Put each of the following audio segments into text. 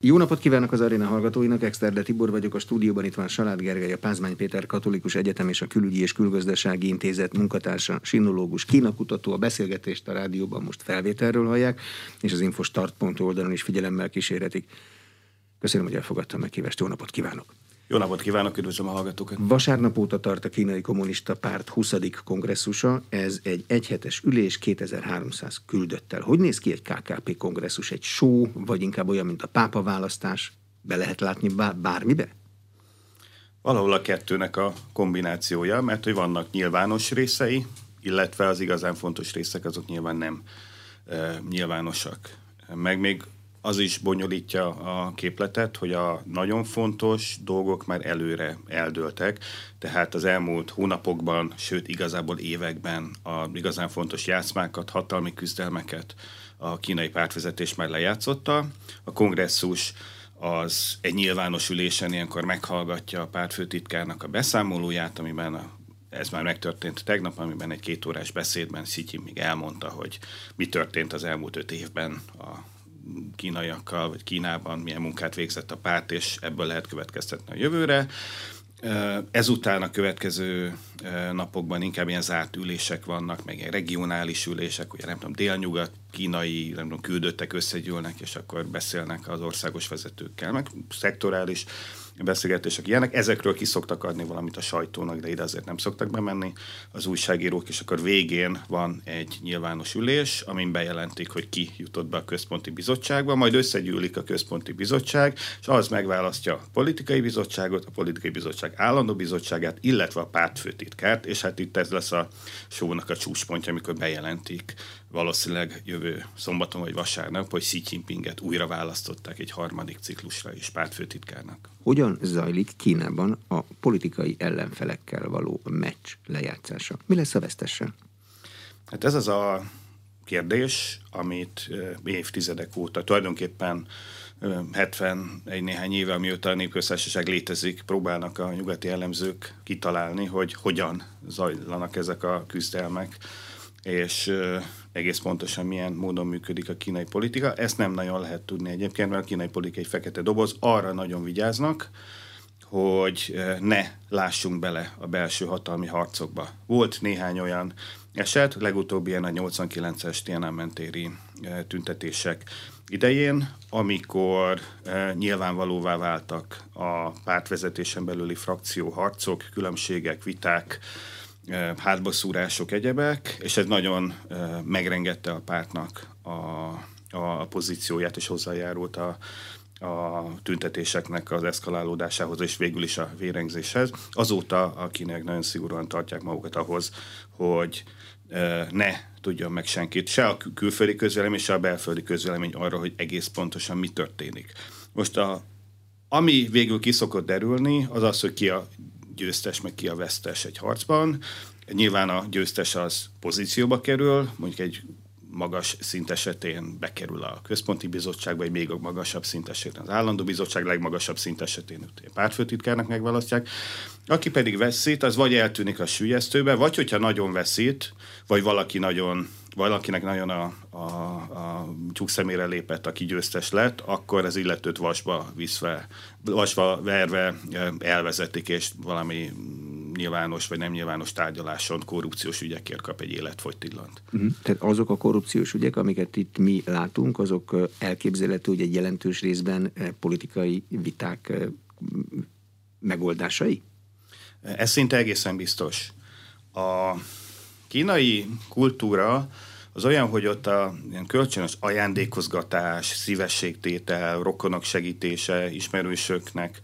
Jó napot kívánok az aréna hallgatóinak, Exterde Tibor vagyok, a stúdióban itt van Salád Gergely, a Pázmány Péter Katolikus Egyetem és a Külügyi és Külgazdasági Intézet munkatársa, sinológus, kínakutató, a beszélgetést a rádióban most felvételről hallják, és az infostart.hu oldalon is figyelemmel kísérhetik. Köszönöm, hogy elfogadtam meghívást, jó napot kívánok! Jó napot kívánok, üdvözlöm a hallgatókat! Vasárnap óta tart a kínai kommunista párt 20. kongresszusa, ez egy egyhetes ülés 2300 küldöttel. Hogy néz ki egy KKP kongresszus? Egy show, vagy inkább olyan, mint a pápa választás? Be lehet látni bármibe? Valahol a kettőnek a kombinációja, mert hogy vannak nyilvános részei, illetve az igazán fontos részek azok nyilván nem e, nyilvánosak. Meg még az is bonyolítja a képletet, hogy a nagyon fontos dolgok már előre eldőltek, tehát az elmúlt hónapokban, sőt igazából években a igazán fontos játszmákat, hatalmi küzdelmeket a kínai pártvezetés már lejátszotta. A kongresszus az egy nyilvános ülésen ilyenkor meghallgatja a pártfőtitkárnak a beszámolóját, amiben a ez már megtörtént tegnap, amiben egy kétórás beszédben Szityi még elmondta, hogy mi történt az elmúlt öt évben a kínaiakkal, vagy Kínában milyen munkát végzett a párt, és ebből lehet következtetni a jövőre. Ezután a következő napokban inkább ilyen zárt ülések vannak, meg ilyen regionális ülések, ugye nem tudom, délnyugat, kínai, nem tudom, küldöttek összegyűlnek, és akkor beszélnek az országos vezetőkkel, meg szektorális beszélgetések ilyenek. Ezekről ki szoktak adni valamit a sajtónak, de ide azért nem szoktak bemenni az újságírók, és akkor végén van egy nyilvános ülés, amin bejelentik, hogy ki jutott be a központi bizottságba, majd összegyűlik a központi bizottság, és az megválasztja a politikai bizottságot, a politikai bizottság állandó bizottságát, illetve a pártfőtitkárt, és hát itt ez lesz a sónak a csúcspontja, amikor bejelentik valószínűleg jövő szombaton vagy vasárnap, hogy Xi Jinpinget újra választották egy harmadik ciklusra is pártfőtitkárnak. Hogyan zajlik Kínában a politikai ellenfelekkel való meccs lejátszása? Mi lesz a vesztese? Hát ez az a kérdés, amit évtizedek óta tulajdonképpen 71 néhány éve, amióta a népköztársaság létezik, próbálnak a nyugati elemzők kitalálni, hogy hogyan zajlanak ezek a küzdelmek, és egész pontosan milyen módon működik a kínai politika. Ezt nem nagyon lehet tudni egyébként, mert a kínai politika egy fekete doboz. Arra nagyon vigyáznak, hogy eh, ne lássunk bele a belső hatalmi harcokba. Volt néhány olyan eset, legutóbb ilyen a 89-es Tiananmen téri eh, tüntetések idején, amikor eh, nyilvánvalóvá váltak a pártvezetésen belüli frakcióharcok, különbségek, viták, hátbaszúrások, egyebek, és ez nagyon megrengette a pártnak a, a pozícióját, és hozzájárult a, a tüntetéseknek az eszkalálódásához, és végül is a vérengzéshez. Azóta a kínaiak nagyon szigorúan tartják magukat ahhoz, hogy ne tudjon meg senkit, se a külföldi közvélemény, se a belföldi közvélemény arra, hogy egész pontosan mi történik. Most a, ami végül ki szokott derülni, az az, hogy ki a győztes, meg ki a vesztes egy harcban. Nyilván a győztes az pozícióba kerül, mondjuk egy magas szint esetén bekerül a központi bizottságba, vagy még a magasabb szint esetén az állandó bizottság, legmagasabb szint esetén pártfőtitkárnak megválasztják. Aki pedig veszít, az vagy eltűnik a sülyeztőbe, vagy hogyha nagyon veszít, vagy valaki nagyon valakinek nagyon a, a, a tyúk szemére lépett, aki győztes lett, akkor az illetőt vasba viszve, vasba verve elvezetik, és valami nyilvános vagy nem nyilvános tárgyaláson korrupciós ügyekért kap egy életfogytillant. Uh-huh. Tehát azok a korrupciós ügyek, amiket itt mi látunk, azok elképzelhető, hogy egy jelentős részben politikai viták megoldásai? Ez szinte egészen biztos. A kínai kultúra az olyan, hogy ott a ilyen kölcsönös ajándékozgatás, szívességtétel, rokonok segítése, ismerősöknek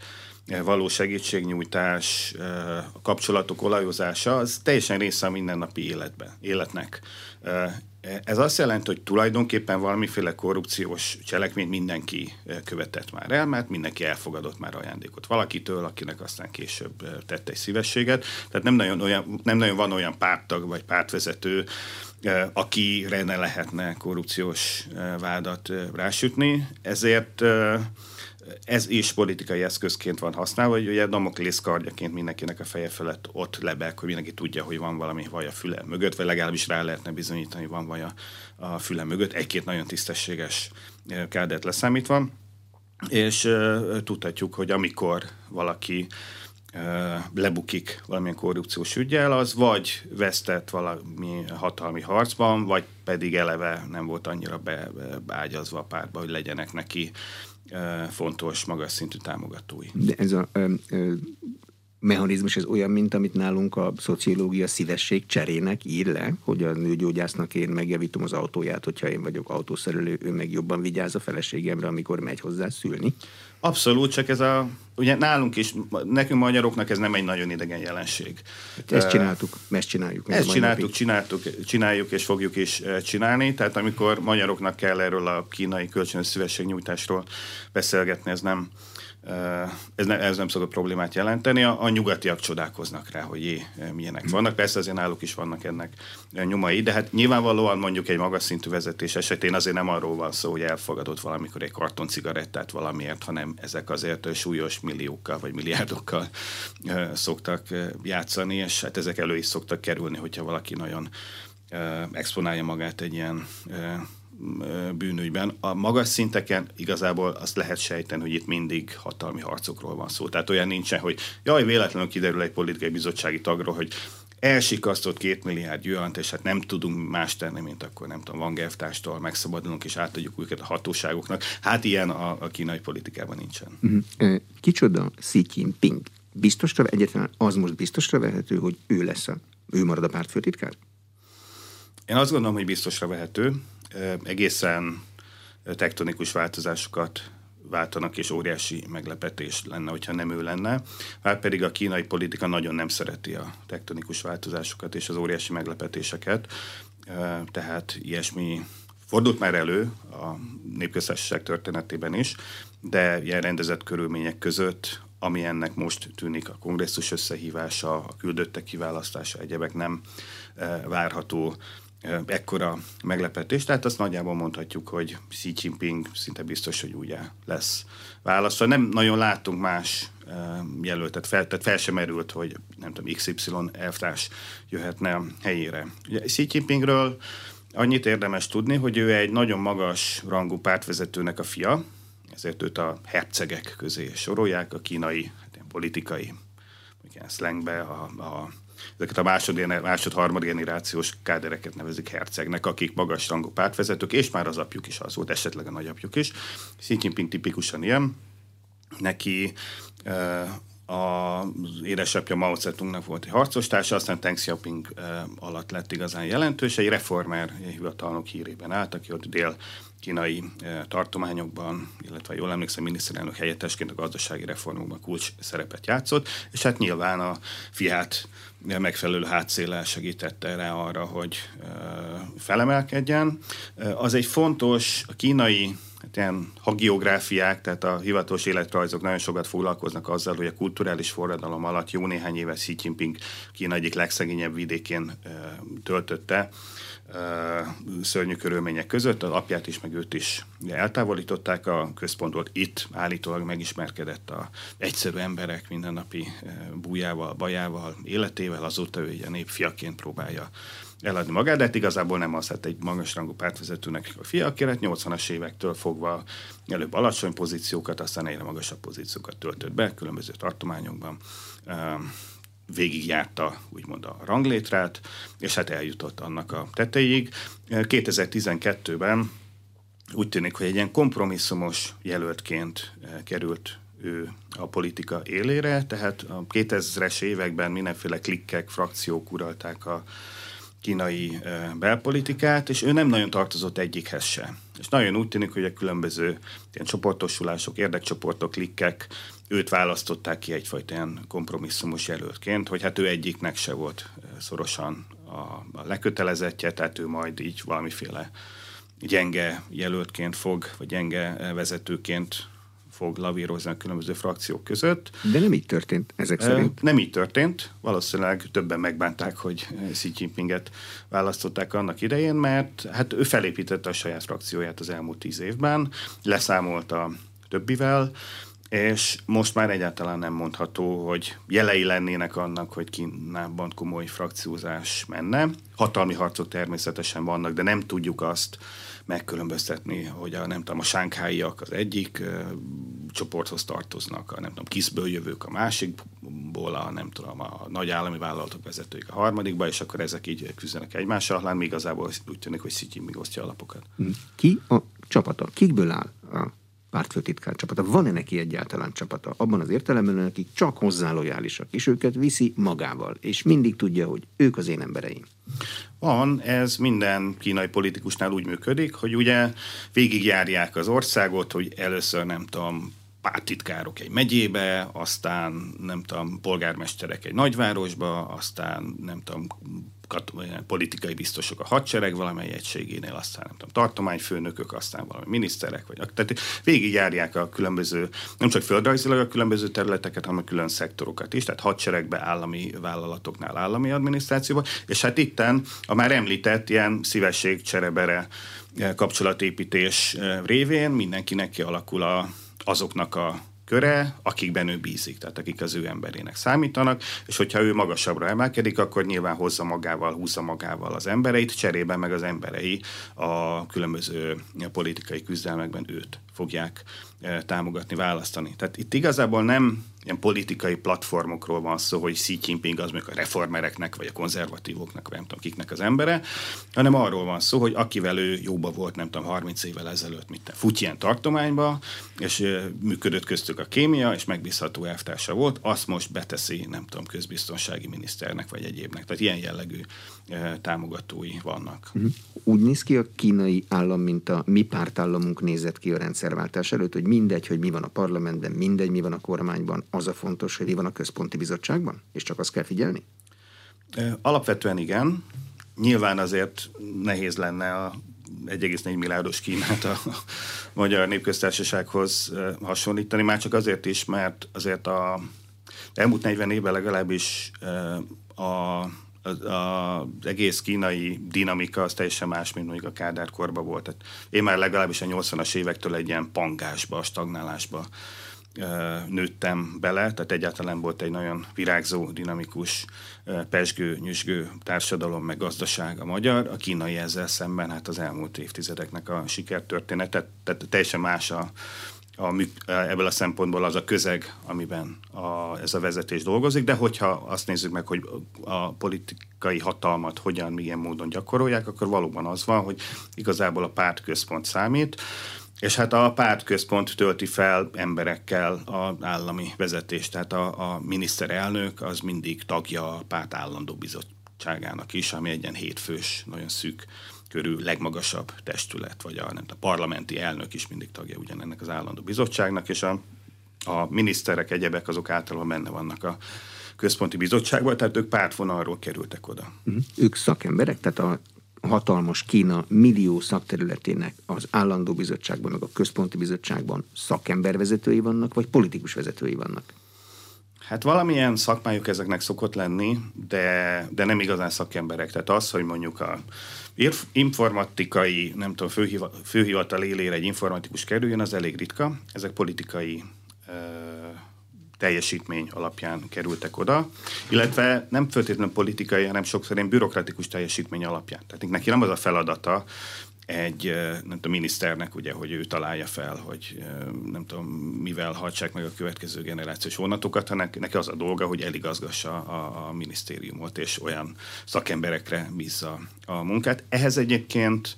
való segítségnyújtás, a kapcsolatok olajozása, az teljesen része a mindennapi életben, életnek. Ez azt jelenti, hogy tulajdonképpen valamiféle korrupciós cselekményt mindenki követett már el, mert mindenki elfogadott már ajándékot valakitől, akinek aztán később tette egy szívességet. Tehát nem nagyon, olyan, nem nagyon van olyan párttag vagy pártvezető, akire ne lehetne korrupciós vádat rásütni. Ezért ez is politikai eszközként van használva, hogy ugye Damoklész kardjaként mindenkinek a feje felett ott lebeg, hogy mindenki tudja, hogy van valami vaj a füle mögött, vagy legalábbis rá lehetne bizonyítani, hogy van vaj a, a füle mögött, egy-két nagyon tisztességes kádet leszámítva. és tudhatjuk, hogy amikor valaki lebukik valamilyen korrupciós ügyel, az vagy vesztett valami hatalmi harcban, vagy pedig eleve nem volt annyira be, beágyazva a pártba, hogy legyenek neki fontos, magas szintű támogatói. De ez a ö, ö, mechanizmus ez olyan, mint amit nálunk a szociológia szívesség cserének ír le, hogy a nőgyógyásznak én megjavítom az autóját, hogyha én vagyok autószerelő, ő meg jobban vigyáz a feleségemre, amikor megy hozzá szülni. Abszolút, csak ez a, ugye nálunk is, nekünk magyaroknak ez nem egy nagyon idegen jelenség. Hát ezt csináltuk, ezt csináljuk. Ezt csináltuk, csináltuk, csináljuk és fogjuk is csinálni, tehát amikor magyaroknak kell erről a kínai kölcsönös szívességnyújtásról beszélgetni, ez nem, ez, ne, ez nem szokott problémát jelenteni. A, a nyugatiak csodálkoznak rá, hogy jé, milyenek vannak. Persze azért náluk is vannak ennek nyomai, de hát nyilvánvalóan mondjuk egy magas szintű vezetés esetén azért nem arról van szó, hogy elfogadott valamikor egy karton cigarettát valamiért, hanem ezek azért súlyos milliókkal vagy milliárdokkal szoktak játszani, és hát ezek elő is szoktak kerülni, hogyha valaki nagyon exponálja magát egy ilyen bűnügyben. A magas szinteken igazából azt lehet sejteni, hogy itt mindig hatalmi harcokról van szó. Tehát olyan nincsen, hogy jaj, véletlenül kiderül egy politikai bizottsági tagról, hogy elsikasztott két milliárd jönt, és hát nem tudunk más tenni, mint akkor nem tudom, Van Gerftástól megszabadulunk, és átadjuk őket a hatóságoknak. Hát ilyen a, a kínai politikában nincsen. Uh-huh. Kicsoda Xi Jinping? Biztosra, egyetlen az most biztosra vehető, hogy ő lesz a, ő marad a párt főtitkár? Én azt gondolom, hogy biztosra vehető egészen tektonikus változásokat váltanak, és óriási meglepetés lenne, hogyha nem ő lenne. Hát pedig a kínai politika nagyon nem szereti a tektonikus változásokat és az óriási meglepetéseket, tehát ilyesmi fordult már elő a népköztársaság történetében is, de ilyen rendezett körülmények között, ami ennek most tűnik a kongresszus összehívása, a küldöttek kiválasztása, egyebek nem várható ekkora meglepetés. Tehát azt nagyjából mondhatjuk, hogy Xi Jinping szinte biztos, hogy ugye lesz választva. Nem nagyon láttunk más jelöltet fel, tehát fel sem merült, hogy nem tudom, XY elvtárs jöhetne a helyére. Ugye Xi Jinpingről annyit érdemes tudni, hogy ő egy nagyon magas rangú pártvezetőnek a fia, ezért őt a hercegek közé sorolják, a kínai hát politikai, ilyen szlengbe a, a ezeket a másod, másod harmad generációs kádereket nevezik hercegnek, akik magas rangú pártvezetők, és már az apjuk is az volt, esetleg a nagyapjuk is. Xi Jinping tipikusan ilyen. Neki az édesapja Mao Zedongnak volt egy harcostársa, aztán Deng Xiaoping alatt lett igazán jelentős, egy reformer hivatalnok hírében állt, aki ott dél kínai tartományokban, illetve jól emlékszem, miniszterelnök helyettesként a gazdasági reformokban kulcs szerepet játszott, és hát nyilván a fiát megfelelő hátszéllel segítette rá arra, hogy felemelkedjen. Az egy fontos, a kínai hát ilyen hagiográfiák, tehát a hivatalos életrajzok nagyon sokat foglalkoznak azzal, hogy a kulturális forradalom alatt jó néhány éve Xi Jinping Kína egyik legszegényebb vidékén töltötte szörnyű körülmények között, az apját is, meg őt is eltávolították. A központból. Itt állítólag megismerkedett a egyszerű emberek mindennapi bújával, bajával, életével, azóta ő egy nép fiaként próbálja eladni magát, de hát igazából nem az, hát egy magasrangú pártvezetőnek a fia, aki 80-as évektől fogva előbb alacsony pozíciókat, aztán egyre magasabb pozíciókat töltött be különböző tartományokban végigjárta úgymond a ranglétrát, és hát eljutott annak a tetejéig. 2012-ben úgy tűnik, hogy egy ilyen kompromisszumos jelöltként eh, került ő a politika élére, tehát a 2000-es években mindenféle klikkek, frakciók uralták a kínai eh, belpolitikát, és ő nem nagyon tartozott egyikhez se. És nagyon úgy tűnik, hogy a különböző ilyen csoportosulások, érdekcsoportok, klikkek őt választották ki egyfajta ilyen kompromisszumos jelöltként, hogy hát ő egyiknek se volt szorosan a, a lekötelezettje, tehát ő majd így valamiféle gyenge jelöltként fog, vagy gyenge vezetőként fog lavírozni a különböző frakciók között. De nem így történt ezek szerint? Nem így történt. Valószínűleg többen megbánták, hogy Xi Jinpinget választották annak idején, mert hát ő felépítette a saját frakcióját az elmúlt tíz évben, leszámolt a többivel, és most már egyáltalán nem mondható, hogy jelei lennének annak, hogy Kínában komoly frakciózás menne. Hatalmi harcok természetesen vannak, de nem tudjuk azt megkülönböztetni, hogy a, nem tudom, a sánkháiak az egyik uh, csoporthoz tartoznak, a nem tudom, kiszből jövők a másikból, a nem tudom, a nagy állami vállalatok vezetőik a harmadikba, és akkor ezek így küzdenek egymással, hát igazából úgy tűnik, hogy Szityin még osztja alapokat. Ki a csapata? Kikből áll a pártfőtitkár csapata. Van-e neki egyáltalán csapata? Abban az értelemben, akik csak hozzá lojálisak, és őket viszi magával, és mindig tudja, hogy ők az én embereim. Van, ez minden kínai politikusnál úgy működik, hogy ugye végigjárják az országot, hogy először nem tudom, pártitkárok egy megyébe, aztán nem tudom, polgármesterek egy nagyvárosba, aztán nem tudom, politikai biztosok a hadsereg valamely egységénél, aztán nem tudom, tartományfőnökök, aztán valami miniszterek, vagy tehát végigjárják a különböző, nem csak földrajzilag a különböző területeket, hanem a külön szektorokat is, tehát hadseregbe, állami vállalatoknál, állami adminisztrációba, és hát itten a már említett ilyen szívesség cserebere eh, kapcsolatépítés eh, révén mindenkinek kialakul a, azoknak a köre, akikben ő bízik, tehát akik az ő emberének számítanak, és hogyha ő magasabbra emelkedik, akkor nyilván hozza magával, húzza magával az embereit, cserében meg az emberei a különböző politikai küzdelmekben őt fogják eh, támogatni, választani. Tehát itt igazából nem ilyen politikai platformokról van szó, hogy Xi Jinping az mondjuk a reformereknek, vagy a konzervatívoknak, vagy nem tudom kiknek az embere, hanem arról van szó, hogy akivel ő jóba volt, nem tudom, 30 évvel ezelőtt, mint Futyien tartományba, és működött köztük a kémia, és megbízható elvtársa volt, azt most beteszi, nem tudom, közbiztonsági miniszternek, vagy egyébnek. Tehát ilyen jellegű támogatói vannak. Mhm. Úgy néz ki a kínai állam, mint a mi pártállamunk nézett ki a rendszerváltás előtt, hogy mindegy, hogy mi van a parlamentben, mindegy, mi van a kormányban, az a fontos, hogy mi van a központi bizottságban, és csak azt kell figyelni? Alapvetően igen. Nyilván azért nehéz lenne a 1,4 milliárdos Kínát a Magyar Népköztársasághoz hasonlítani, már csak azért is, mert azért a elmúlt 40 évben legalábbis a az, egész kínai dinamika az teljesen más, mint mondjuk a Kádár korban volt. Tehát én már legalábbis a 80-as évektől egy ilyen pangásba, stagnálásba nőttem bele, tehát egyáltalán volt egy nagyon virágzó, dinamikus, pesgő, nyüzsgő társadalom, meg gazdaság a magyar, a kínai ezzel szemben hát az elmúlt évtizedeknek a sikertörténetet, tehát teljesen más a, a, ebből a szempontból az a közeg, amiben a, ez a vezetés dolgozik, de hogyha azt nézzük meg, hogy a politikai hatalmat hogyan, milyen módon gyakorolják, akkor valóban az van, hogy igazából a pártközpont számít, és hát a pártközpont tölti fel emberekkel az állami vezetést, tehát a, a miniszterelnök az mindig tagja a párt állandó bizottságának is, ami egy ilyen hétfős, nagyon szűk körül legmagasabb testület, vagy a, nem, a parlamenti elnök is mindig tagja ugyanennek az állandó bizottságnak, és a, a miniszterek, egyebek azok általában benne vannak a központi bizottságban, tehát ők pártvonalról kerültek oda. Uh-huh. Ők szakemberek, tehát a hatalmas Kína millió szakterületének az állandó bizottságban, meg a központi bizottságban szakembervezetői vannak, vagy politikus vezetői vannak? Hát valamilyen szakmájuk ezeknek szokott lenni, de, de nem igazán szakemberek. Tehát az, hogy mondjuk a informatikai, nem tudom, főhiva, főhivatal élére egy informatikus kerüljön, az elég ritka. Ezek politikai ö, teljesítmény alapján kerültek oda, illetve nem feltétlenül politikai, hanem sokszor ilyen bürokratikus teljesítmény alapján. Tehát neki nem az a feladata, egy nem tudom, miniszternek, ugye, hogy ő találja fel, hogy nem tudom, mivel hajtsák meg a következő generációs vonatokat, hanem neki az a dolga, hogy eligazgassa a, a minisztériumot, és olyan szakemberekre bízza a munkát. Ehhez egyébként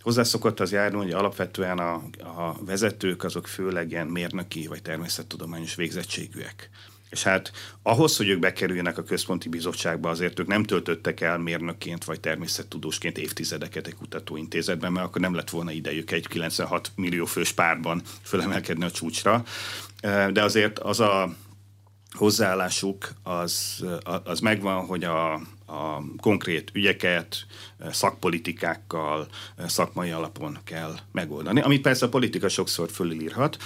hozzászokott az járni, hogy alapvetően a, a vezetők azok főleg ilyen mérnöki vagy természettudományos végzettségűek. És hát ahhoz, hogy ők bekerüljenek a központi bizottságba, azért ők nem töltöttek el mérnökként vagy természettudósként évtizedeket egy kutatóintézetben, mert akkor nem lett volna idejük egy 96 millió fős párban fölemelkedni a csúcsra. De azért az a hozzáállásuk az, az megvan, hogy a, a konkrét ügyeket szakpolitikákkal, szakmai alapon kell megoldani, amit persze a politika sokszor fölülírhat,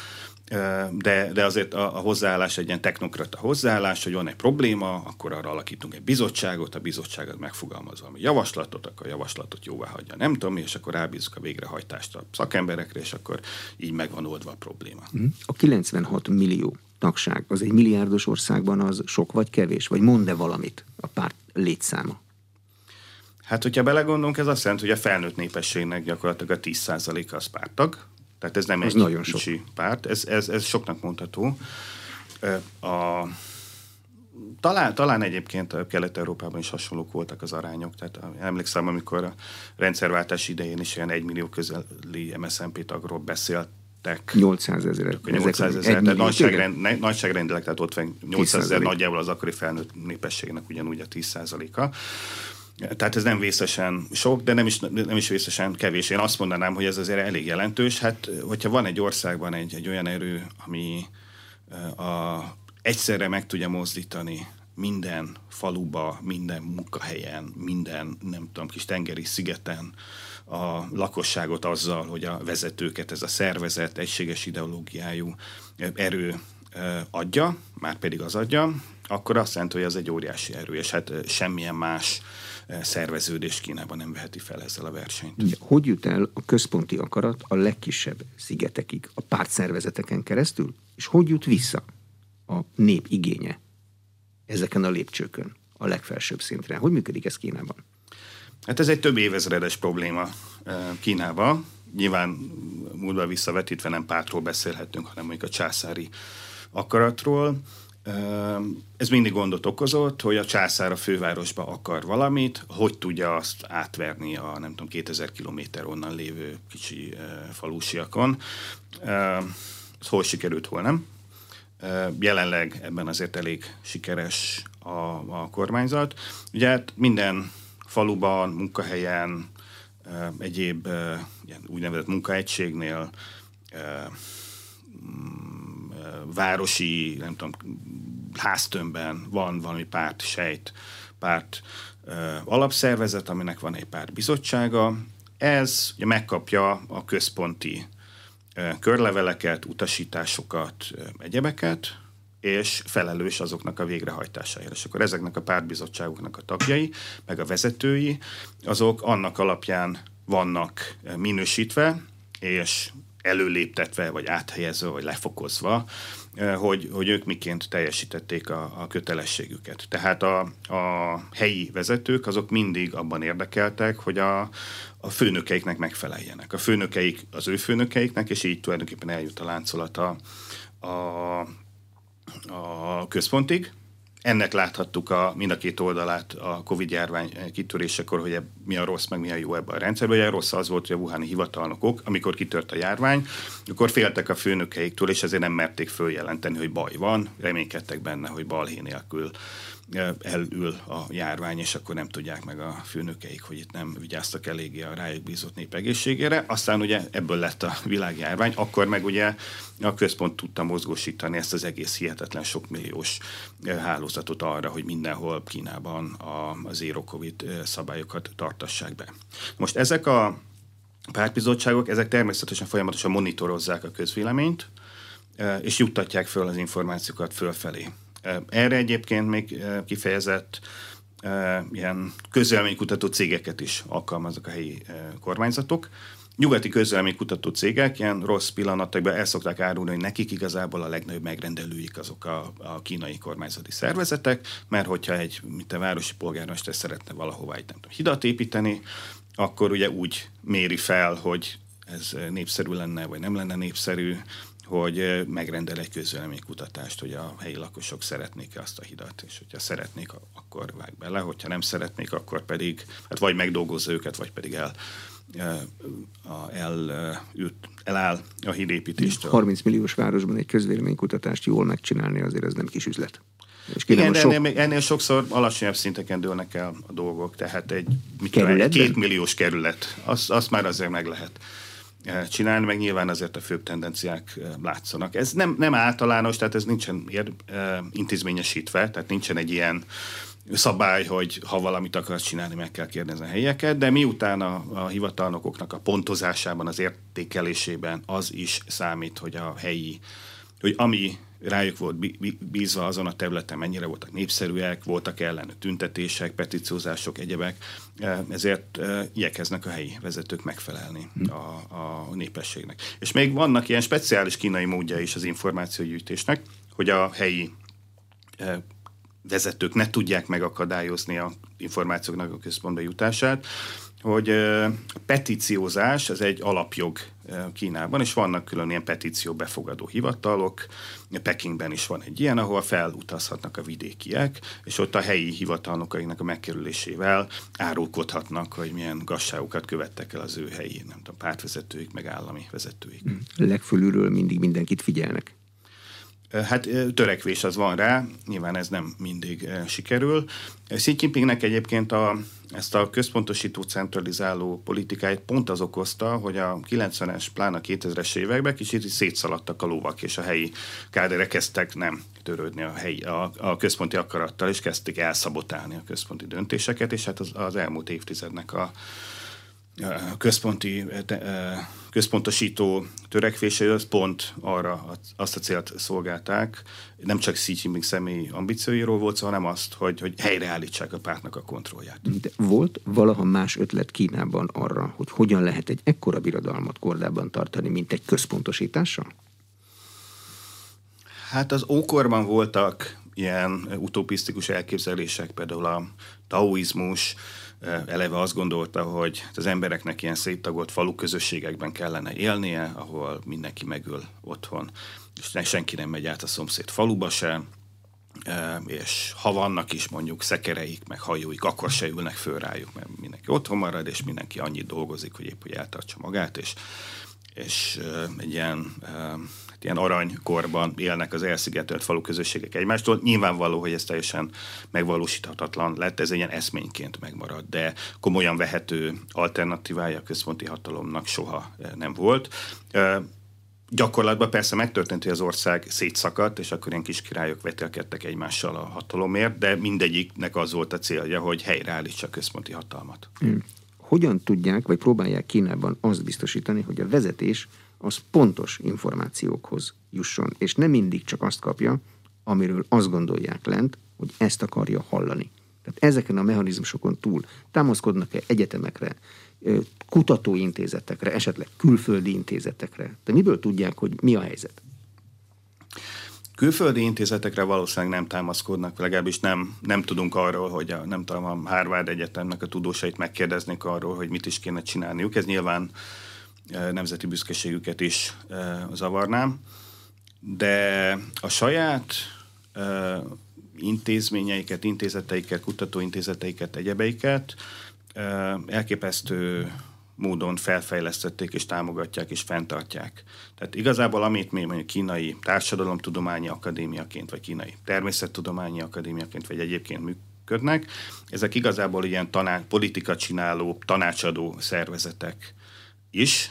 de, de azért a, a hozzáállás egy ilyen technokrata hozzáállás, hogy van egy probléma, akkor arra alakítunk egy bizottságot, a bizottságot megfogalmaz valami javaslatot, akkor a javaslatot jóvá hagyja, nem tudom, és akkor rábízunk a végrehajtást a szakemberekre, és akkor így megvan oldva a probléma. Mhm. A 96 millió tagság az egy milliárdos országban az sok vagy kevés? Vagy mond-e valamit a párt létszáma? Hát, hogyha belegondolunk, ez azt jelenti, hogy a felnőtt népességnek gyakorlatilag a 10%-a az pártag, tehát ez nem ez egy nagyon kicsi sok. párt, ez, ez, ez soknak mondható. A, talán, talán egyébként a Kelet-Európában is hasonlók voltak az arányok. Tehát emlékszem, amikor a rendszerváltás idején is ilyen 1 millió közeli MSZNP tagról beszélt, 800 ezer. 800 ezer, tehát nagyságrend, nagyságrendileg, tehát ott van 800 ezer nagyjából az akkori felnőtt népességnek ugyanúgy a 10 a tehát ez nem vészesen sok, de nem is, nem is vészesen kevés. Én azt mondanám, hogy ez azért elég jelentős. Hát, hogyha van egy országban egy, egy olyan erő, ami a, egyszerre meg tudja mozdítani minden faluba, minden munkahelyen, minden, nem tudom, kis tengeri szigeten a lakosságot azzal, hogy a vezetőket ez a szervezet, egységes ideológiájú erő adja, már pedig az adja, akkor azt jelenti, hogy az egy óriási erő, és hát semmilyen más szerveződés Kínában nem veheti fel ezzel a versenyt. Hogy jut el a központi akarat a legkisebb szigetekig, a pártszervezeteken keresztül, és hogy jut vissza a nép igénye ezeken a lépcsőkön, a legfelsőbb szintre? Hogy működik ez Kínában? Hát ez egy több évezredes probléma Kínában. Nyilván múlva visszavetítve nem pártról beszélhetünk, hanem mondjuk a császári akaratról. Ez mindig gondot okozott, hogy a császár a fővárosba akar valamit, hogy tudja azt átverni a nem tudom, 2000 kilométer onnan lévő kicsi falusiakon. Ez hol sikerült, hol nem. Jelenleg ebben azért elég sikeres a, a kormányzat. Ugye hát minden faluban, munkahelyen, egyéb ilyen úgynevezett munkaegységnél városi, nem tudom, háztömbben van valami párt, sejt, párt alapszervezet, aminek van egy párt bizottsága. Ez ugye megkapja a központi körleveleket, utasításokat, egyebeket, és felelős azoknak a végrehajtásáért. És akkor ezeknek a pártbizottságoknak a tagjai, meg a vezetői, azok annak alapján vannak minősítve, és előléptetve, vagy áthelyezve, vagy lefokozva, hogy, hogy ők miként teljesítették a, a kötelességüket. Tehát a, a helyi vezetők azok mindig abban érdekeltek, hogy a, a főnökeiknek megfeleljenek. A főnökeik az ő főnökeiknek, és így tulajdonképpen eljut a láncolata a, a központig, ennek láthattuk a, mind a két oldalát a Covid-járvány kitörésekor, hogy mi a rossz, meg mi a jó ebben a rendszerben. Ugye a rossz az volt, hogy a wuhani hivatalnokok, amikor kitört a járvány, akkor féltek a főnökeiktől, és ezért nem merték följelenteni, hogy baj van, reménykedtek benne, hogy balhé nélkül elül a járvány, és akkor nem tudják meg a főnökeik, hogy itt nem vigyáztak eléggé a rájuk bízott nép egészségére. Aztán ugye ebből lett a világjárvány, akkor meg ugye a központ tudta mozgósítani ezt az egész hihetetlen sokmilliós hálózatot arra, hogy mindenhol Kínában a, a zero covid szabályokat tartassák be. Most ezek a pártbizottságok, ezek természetesen folyamatosan monitorozzák a közvéleményt, és juttatják föl az információkat fölfelé. Erre egyébként még kifejezett ilyen kutató cégeket is alkalmaznak a helyi kormányzatok. Nyugati kutató cégek ilyen rossz pillanatokban el szokták árulni, hogy nekik igazából a legnagyobb megrendelőik azok a, a kínai kormányzati szervezetek, mert hogyha egy, mint a városi polgármester szeretne valahová egy nem tudom, hidat építeni, akkor ugye úgy méri fel, hogy ez népszerű lenne, vagy nem lenne népszerű, hogy megrendel egy közvéleménykutatást, hogy a helyi lakosok szeretnék-e azt a hidat, és hogyha szeretnék, akkor vág bele, hogyha nem szeretnék, akkor pedig, hát vagy megdolgozza őket, vagy pedig el, el, el, eláll a hídépítéstől. 30 milliós városban egy közvéleménykutatást jól megcsinálni azért ez nem kis üzlet. És Igen, de sok... ennél, ennél sokszor alacsonyabb szinteken dőlnek el a dolgok, tehát egy, mit tudom, egy két milliós kerület, azt, azt már azért meg lehet Eh, csinálni, meg nyilván azért a főbb tendenciák eh, látszanak. Ez nem, nem általános, tehát ez nincsen ér, eh, intézményesítve, tehát nincsen egy ilyen szabály, hogy ha valamit akarsz csinálni, meg kell kérdezni a helyeket, de miután a, a hivatalnokoknak a pontozásában, az értékelésében az is számít, hogy a helyi hogy ami rájuk volt bízva azon a területen, mennyire voltak népszerűek, voltak ellen tüntetések, petíciózások, egyebek, ezért igyekeznek a helyi vezetők megfelelni hm. a, a népességnek. És még vannak ilyen speciális kínai módja is az információgyűjtésnek, hogy a helyi vezetők ne tudják megakadályozni a információknak a központba jutását, hogy a petíciózás az egy alapjog Kínában, és vannak külön ilyen petíció befogadó hivatalok. Pekingben is van egy ilyen, ahol felutazhatnak a vidékiek, és ott a helyi hivatalnokainak a megkerülésével árulkodhatnak, hogy milyen gasságokat követtek el az ő helyi, nem tudom, pártvezetőik, meg állami vezetőik. Legfölülről mindig mindenkit figyelnek. Hát törekvés az van rá, nyilván ez nem mindig sikerül. Xi Jinpingnek egyébként a, ezt a központosító, centralizáló politikáit pont az okozta, hogy a 90-es, pláne a 2000-es években kicsit szétszaladtak a lovak, és a helyi káderek kezdtek nem törődni a, helyi, a, a központi akarattal, és kezdték elszabotálni a központi döntéseket, és hát az, az elmúlt évtizednek a, központi, központosító törekvései az pont arra azt a célt szolgálták, nem csak Xi Jinping személyi ambícióiról volt szó, hanem azt, hogy, hogy helyreállítsák a pártnak a kontrollját. De volt valaha más ötlet Kínában arra, hogy hogyan lehet egy ekkora birodalmat kordában tartani, mint egy központosítással? Hát az ókorban voltak ilyen utopisztikus elképzelések, például a taoizmus, eleve azt gondolta, hogy az embereknek ilyen széttagolt falu közösségekben kellene élnie, ahol mindenki megöl otthon, és senki nem megy át a szomszéd faluba sem, és ha vannak is mondjuk szekereik, meg hajóik, akkor se ülnek föl rájuk, mert mindenki otthon marad, és mindenki annyit dolgozik, hogy épp hogy eltartsa magát, és, és egy ilyen ilyen aranykorban élnek az elszigetelt falu közösségek egymástól. Nyilvánvaló, hogy ez teljesen megvalósíthatatlan lett, ez egy ilyen eszményként megmarad, de komolyan vehető alternatívája a központi hatalomnak soha eh, nem volt. Eh, gyakorlatban persze megtörtént, hogy az ország szétszakadt, és akkor ilyen kis királyok vetélkedtek egymással a hatalomért, de mindegyiknek az volt a célja, hogy helyreállítsa a központi hatalmat. Hmm. Hogyan tudják, vagy próbálják Kínában azt biztosítani, hogy a vezetés az pontos információkhoz jusson, és nem mindig csak azt kapja, amiről azt gondolják lent, hogy ezt akarja hallani. Tehát ezeken a mechanizmusokon túl támaszkodnak-e egyetemekre, kutatóintézetekre, esetleg külföldi intézetekre? De miből tudják, hogy mi a helyzet? Külföldi intézetekre valószínűleg nem támaszkodnak, legalábbis nem, nem tudunk arról, hogy a, nem tudom, a Harvard Egyetemnek a tudósait megkérdeznék arról, hogy mit is kéne csinálniuk. Ez nyilván nemzeti büszkeségüket is zavarnám, de a saját intézményeiket, intézeteiket, kutatóintézeteiket, egyebeiket elképesztő módon felfejlesztették és támogatják és fenntartják. Tehát igazából amit mi mondjuk kínai társadalomtudományi akadémiaként, vagy kínai természettudományi akadémiaként, vagy egyébként működnek, ezek igazából ilyen taná- politika csináló, tanácsadó szervezetek is,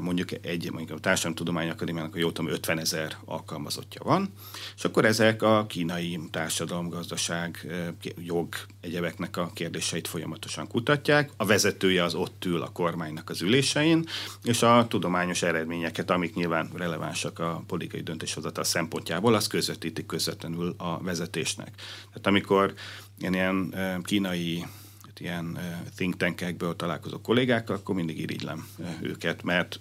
mondjuk egy mondjuk a Társadalomtudományi Akadémiának, a jó tudom, 50 ezer alkalmazottja van, és akkor ezek a kínai társadalom, gazdaság, jog, egyebeknek a kérdéseit folyamatosan kutatják. A vezetője az ott ül a kormánynak az ülésein, és a tudományos eredményeket, amik nyilván relevánsak a politikai döntéshozatal szempontjából, az közvetítik közvetlenül a vezetésnek. Tehát amikor ilyen, ilyen kínai ilyen think tankekből találkozó kollégákkal, akkor mindig irigylem őket, mert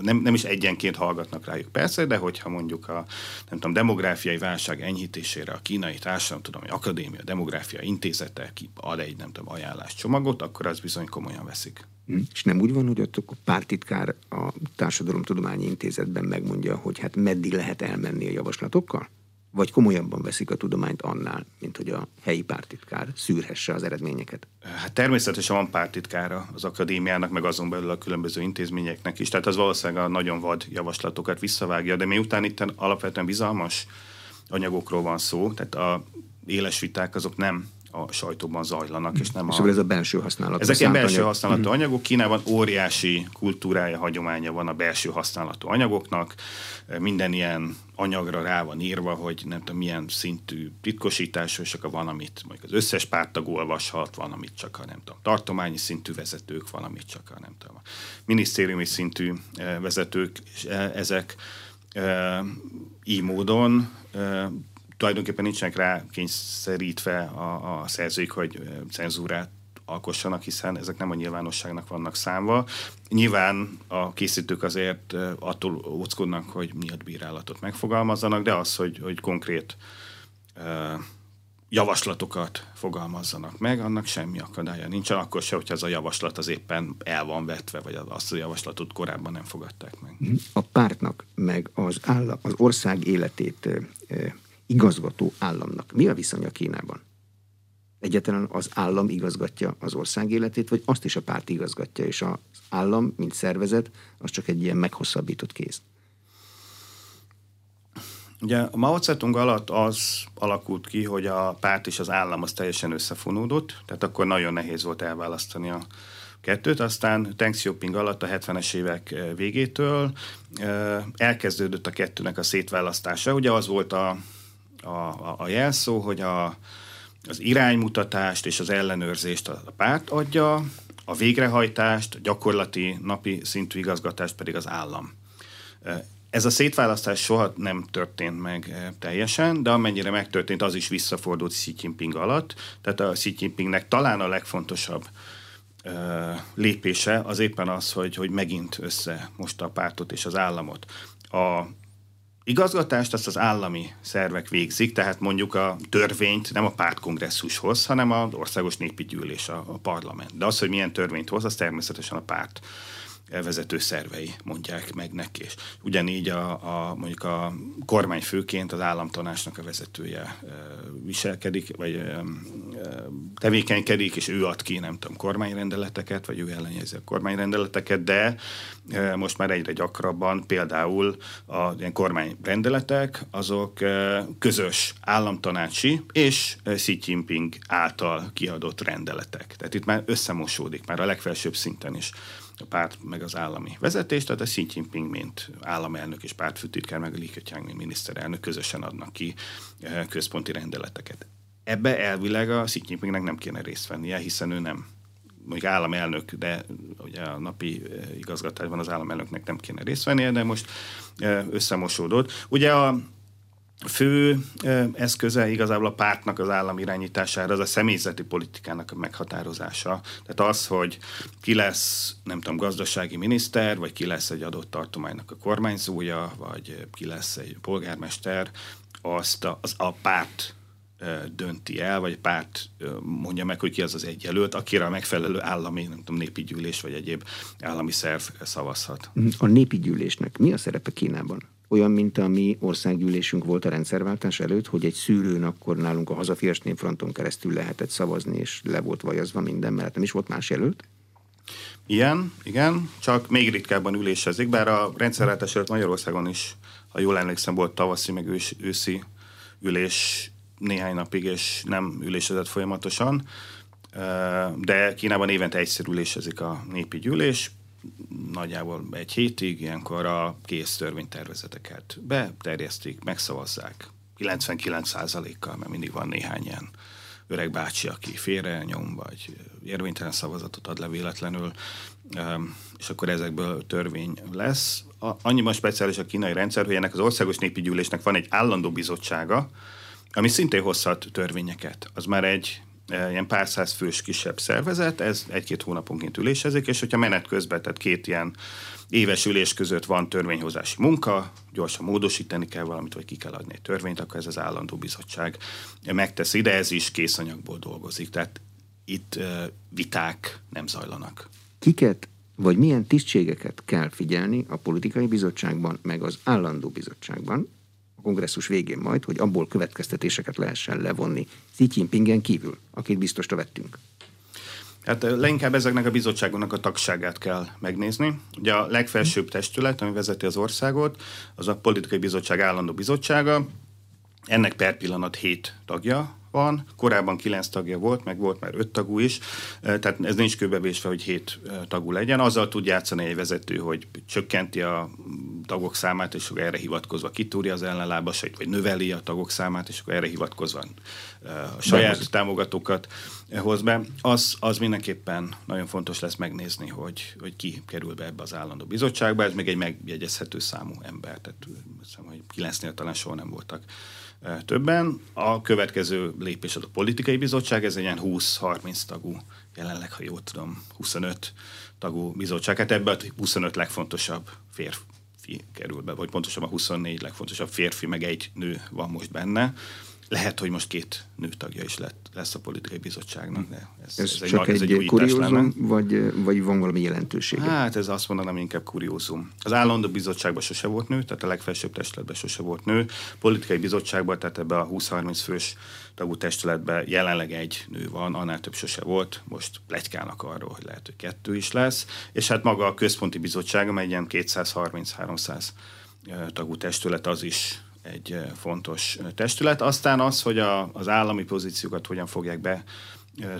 nem, nem is egyenként hallgatnak rájuk persze, de hogyha mondjuk a nem tudom, demográfiai válság enyhítésére a kínai társadalomtudományi akadémia demográfia intézete ad egy nem tudom, ajánlás csomagot, akkor az bizony komolyan veszik. Hm. És nem úgy van, hogy ott a pártitkár a Társadalomtudományi Intézetben megmondja, hogy hát meddig lehet elmenni a javaslatokkal? Vagy komolyabban veszik a tudományt annál, mint hogy a helyi pártitkár szűrhesse az eredményeket? Hát természetesen van pártitkára az akadémiának, meg azon belül a különböző intézményeknek is, tehát az valószínűleg a nagyon vad javaslatokat visszavágja, de miután itt alapvetően bizalmas anyagokról van szó, tehát a éles viták azok nem a sajtóban zajlanak, és nem a... Szóval ez a belső használat. Ezek ilyen belső anyag. használatú uh-huh. anyagok. Kínában óriási kultúrája, hagyománya van a belső használatú anyagoknak. Minden ilyen anyagra rá van írva, hogy nem tudom milyen szintű titkosítás, és akkor van, amit mondjuk az összes pártag olvashat, van, amit csak a nem tudom, tartományi szintű vezetők, van, amit csak a nem tudom, a minisztériumi szintű vezetők, és ezek így módon tulajdonképpen nincsenek rá kényszerítve a, a szerzőik, hogy cenzúrát alkossanak, hiszen ezek nem a nyilvánosságnak vannak számva. Nyilván a készítők azért attól óckodnak, hogy miatt bírálatot megfogalmazzanak, de az, hogy, hogy konkrét javaslatokat fogalmazzanak meg, annak semmi akadálya nincsen, akkor se, hogyha ez a javaslat az éppen el van vetve, vagy azt a javaslatot korábban nem fogadták meg. A pártnak, meg az, állam, az ország életét igazgató államnak mi a viszonya Kínában? Egyetlen az állam igazgatja az ország életét, vagy azt is a párt igazgatja, és az állam, mint szervezet, az csak egy ilyen meghosszabbított kéz? Ugye a Mao Zedong alatt az alakult ki, hogy a párt és az állam az teljesen összefonódott, tehát akkor nagyon nehéz volt elválasztani a kettőt, aztán Deng Xiaoping alatt a 70-es évek eh, végétől eh, elkezdődött a kettőnek a szétválasztása. Ugye az volt a, a, a jelszó, hogy a, az iránymutatást és az ellenőrzést a párt adja, a végrehajtást, a gyakorlati napi szintű igazgatást pedig az állam. Ez a szétválasztás soha nem történt meg teljesen, de amennyire megtörtént, az is visszafordult Xi Jinping alatt. Tehát a Xi Jinpingnek talán a legfontosabb lépése az éppen az, hogy, hogy megint össze most a pártot és az államot. A igazgatást azt az állami szervek végzik, tehát mondjuk a törvényt nem a pártkongresszushoz, hanem az országos népi gyűlés, a, a parlament. De az, hogy milyen törvényt hoz, az természetesen a párt vezető szervei mondják meg neki. És ugyanígy a, a, mondjuk a kormányfőként az államtanásnak a vezetője viselkedik, vagy tevékenykedik, és ő ad ki, nem tudom, kormányrendeleteket, vagy ő ellenyezi a kormányrendeleteket, de most már egyre gyakrabban például a ilyen kormányrendeletek, azok közös államtanácsi és Xi Jinping által kiadott rendeletek. Tehát itt már összemosódik, már a legfelsőbb szinten is a párt meg az állami vezetés, tehát a Xi Jinping, mint államelnök és pártfőtitkár, meg a Li Keqiang, mint miniszterelnök közösen adnak ki eh, központi rendeleteket. Ebbe elvileg a Xi Jinpingnek nem kéne részt vennie, hiszen ő nem mondjuk államelnök, de ugye a napi eh, igazgatásban az államelnöknek nem kéne részt vennie, de most eh, összemosódott. Ugye a fő eszköze igazából a pártnak az állam irányítására az a személyzeti politikának a meghatározása. Tehát az, hogy ki lesz, nem tudom, gazdasági miniszter, vagy ki lesz egy adott tartománynak a kormányzója, vagy ki lesz egy polgármester, azt a, az a párt dönti el, vagy párt mondja meg, hogy ki az az egy jelölt, akire a megfelelő állami, nem tudom, népi gyűlés, vagy egyéb állami szerv szavazhat. A népi gyűlésnek mi a szerepe Kínában? Olyan, mint a mi országgyűlésünk volt a rendszerváltás előtt, hogy egy szűrőn akkor nálunk a hazafias népfronton keresztül lehetett szavazni, és le volt vajazva minden, mert nem is volt más jelölt? Igen, igen, csak még ritkábban ülésezik, bár a rendszerváltás előtt Magyarországon is, ha jól emlékszem, volt tavaszi, meg ős, őszi ülés néhány napig, és nem ülésezett folyamatosan, de Kínában évente egyszer ülésezik a népi gyűlés, nagyjából egy hétig, ilyenkor a kész törvénytervezeteket beterjesztik, megszavazzák 99%-kal, mert mindig van néhány ilyen öreg bácsi, aki félre nyom, vagy érvénytelen szavazatot ad le véletlenül, és akkor ezekből törvény lesz. Annyiban speciális a kínai rendszer, hogy ennek az országos népi gyűlésnek van egy állandó bizottsága, ami szintén hozhat törvényeket. Az már egy ilyen pár száz fős kisebb szervezet, ez egy-két hónaponként ülésezik, és hogyha menet közben, tehát két ilyen éves ülés között van törvényhozási munka, gyorsan módosítani kell valamit, vagy ki kell adni egy törvényt, akkor ez az állandó bizottság megteszi, de ez is készanyagból dolgozik. Tehát itt e, viták nem zajlanak. Kiket vagy milyen tisztségeket kell figyelni a politikai bizottságban, meg az állandó bizottságban, kongresszus végén majd, hogy abból következtetéseket lehessen levonni Xi Jinpingen kívül, akit biztosra vettünk. Hát leginkább ezeknek a bizottságoknak a tagságát kell megnézni. Ugye a legfelsőbb testület, ami vezeti az országot, az a politikai bizottság állandó bizottsága. Ennek per pillanat hét tagja van, korábban kilenc tagja volt, meg volt már öt tagú is, tehát ez nincs kőbevésve, hogy hét tagú legyen. Azzal tud játszani egy vezető, hogy csökkenti a tagok számát, és akkor erre hivatkozva kitúrja az ellenlábasait, vagy növeli a tagok számát, és akkor erre hivatkozva a saját Behoz. támogatókat hoz be. Az, az mindenképpen nagyon fontos lesz megnézni, hogy, hogy ki kerül be ebbe az állandó bizottságba. Ez még egy megjegyezhető számú ember, tehát hiszem, hogy kilencnél talán soha nem voltak többen. A következő lépés az a politikai bizottság, ez egy ilyen 20-30 tagú, jelenleg, ha jól tudom, 25 tagú bizottság. Hát ebben a 25 legfontosabb férfi kerül be, vagy pontosabban 24 legfontosabb férfi, meg egy nő van most benne. Lehet, hogy most két nőtagja is lett, lesz a politikai bizottságnak, de ez, ez, ez egy, csak egy, ez egy kuriózum, vagy, vagy van valami jelentőség? Hát ez azt mondanám inkább kuriózum. Az állandó bizottságban sose volt nő, tehát a legfelsőbb testületben sose volt nő. Politikai bizottságban, tehát ebbe a 20-30 fős tagú testületben jelenleg egy nő van, annál több sose volt, most plegykálnak arról, hogy lehet, hogy kettő is lesz, és hát maga a központi bizottság, amely ilyen 230-300 tagú testület, az is egy fontos testület. Aztán az, hogy a, az állami pozíciókat hogyan fogják be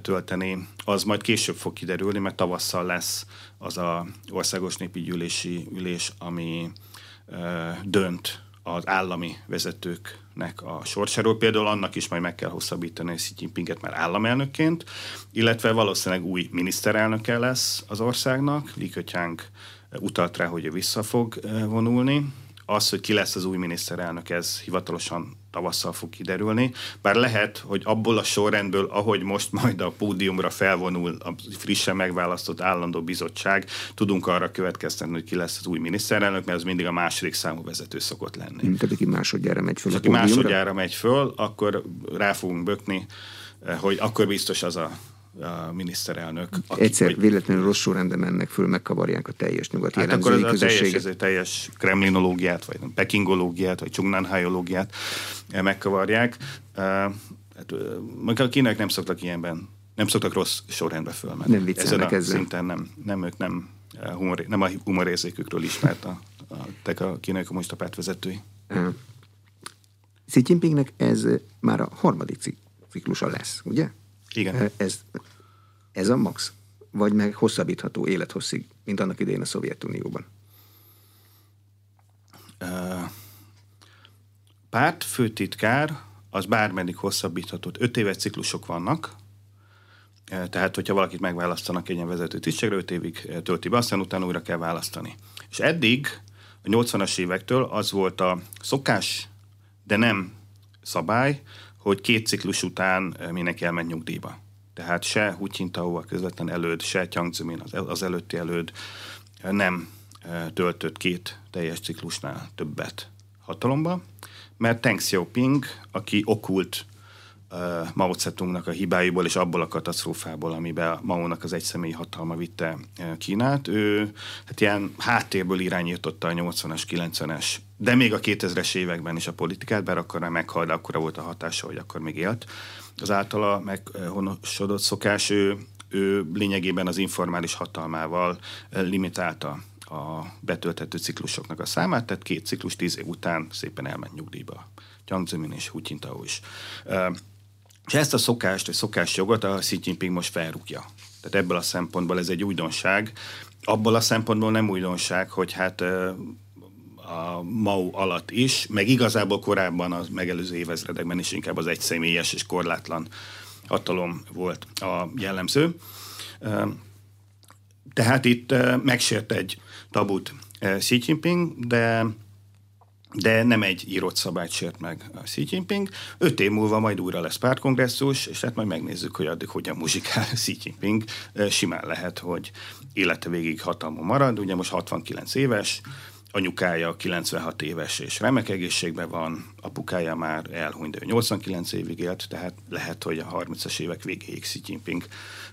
tölteni, az majd később fog kiderülni, mert tavasszal lesz az a országos népi gyűlési ülés, ami dönt az állami vezetőknek a sorsáról. Például annak is majd meg kell hosszabbítani Xi Jinpinget már államelnökként, illetve valószínűleg új miniszterelnöke lesz az országnak. Li Keqiang utalt rá, hogy ő vissza fog vonulni az, hogy ki lesz az új miniszterelnök, ez hivatalosan tavasszal fog kiderülni. Bár lehet, hogy abból a sorrendből, ahogy most majd a pódiumra felvonul a frissen megválasztott állandó bizottság, tudunk arra következtetni, hogy ki lesz az új miniszterelnök, mert az mindig a második számú vezető szokott lenni. Tehát aki másodjára megy föl. Aki másodjára megy föl, akkor rá fogunk bökni, hogy akkor biztos az a a miniszterelnök. Aki, Egyszer vagy, véletlenül rossz sorrendben mennek föl, megkavarják a teljes nyugati hát akkor az a teljes, ez teljes kremlinológiát, vagy pekingológiát, vagy csungnanhájológiát megkavarják. Hát, a kínaiak nem szoktak ilyenben, nem szoktak rossz sorrendbe fölmenni. Nem Ezen a ezzel. szinten nem, nem ők nem, humor, nem a humorérzékükről ismert a, a, a, a kínai kommunista pártvezetői. Xi Jinpingnek ez már a harmadik ciklusa lesz, ugye? Igen. Ez, ez a max? Vagy meg hosszabbítható élethosszig, mint annak idején a Szovjetunióban? Párt főtitkár az bármeddig hosszabbítható. Öt éves ciklusok vannak, tehát, hogyha valakit megválasztanak egy ilyen vezető tisztségre, öt évig tölti be, aztán utána újra kell választani. És eddig, a 80-as évektől az volt a szokás, de nem szabály, hogy két ciklus után eh, mindenki elment nyugdíjba. Tehát se Hu Jintao a közvetlen előd, se Jiang Zemin az, az előtti előd eh, nem eh, töltött két teljes ciklusnál többet hatalomba, mert Deng Xiaoping, aki okult Mao Zedongnak a hibáiból és abból a katasztrófából, amiben Mao-nak az egyszemélyi hatalma vitte Kínát, ő hát ilyen háttérből irányította a 80-as, 90-es de még a 2000-es években is a politikát, bár akkor nem meghalt, akkor volt a hatása, hogy akkor még élt. Az általa meghonosodott szokás, ő, ő lényegében az informális hatalmával limitálta a betölthető ciklusoknak a számát, tehát két ciklus tíz év után szépen elment nyugdíjba. Jiang Zemin és Hu Jintao is. És ezt a szokást, vagy szokásjogot a Xi Jinping most felrúgja. Tehát ebből a szempontból ez egy újdonság. Abból a szempontból nem újdonság, hogy hát a MAU alatt is, meg igazából korábban az megelőző évezredekben is inkább az egyszemélyes és korlátlan hatalom volt a jellemző. Tehát itt megsért egy tabut Xi Jinping, de de nem egy írott szabályt sért meg a Xi Jinping. Öt év múlva majd újra lesz pártkongresszus, és hát majd megnézzük, hogy addig hogyan muzsikál Xi Jinping. Simán lehet, hogy élete végig hatalma marad, ugye most 69 éves, anyukája 96 éves és remek egészségben van, apukája már elhunyt, de 89 évig élt, tehát lehet, hogy a 30-as évek végéig Xi Jinping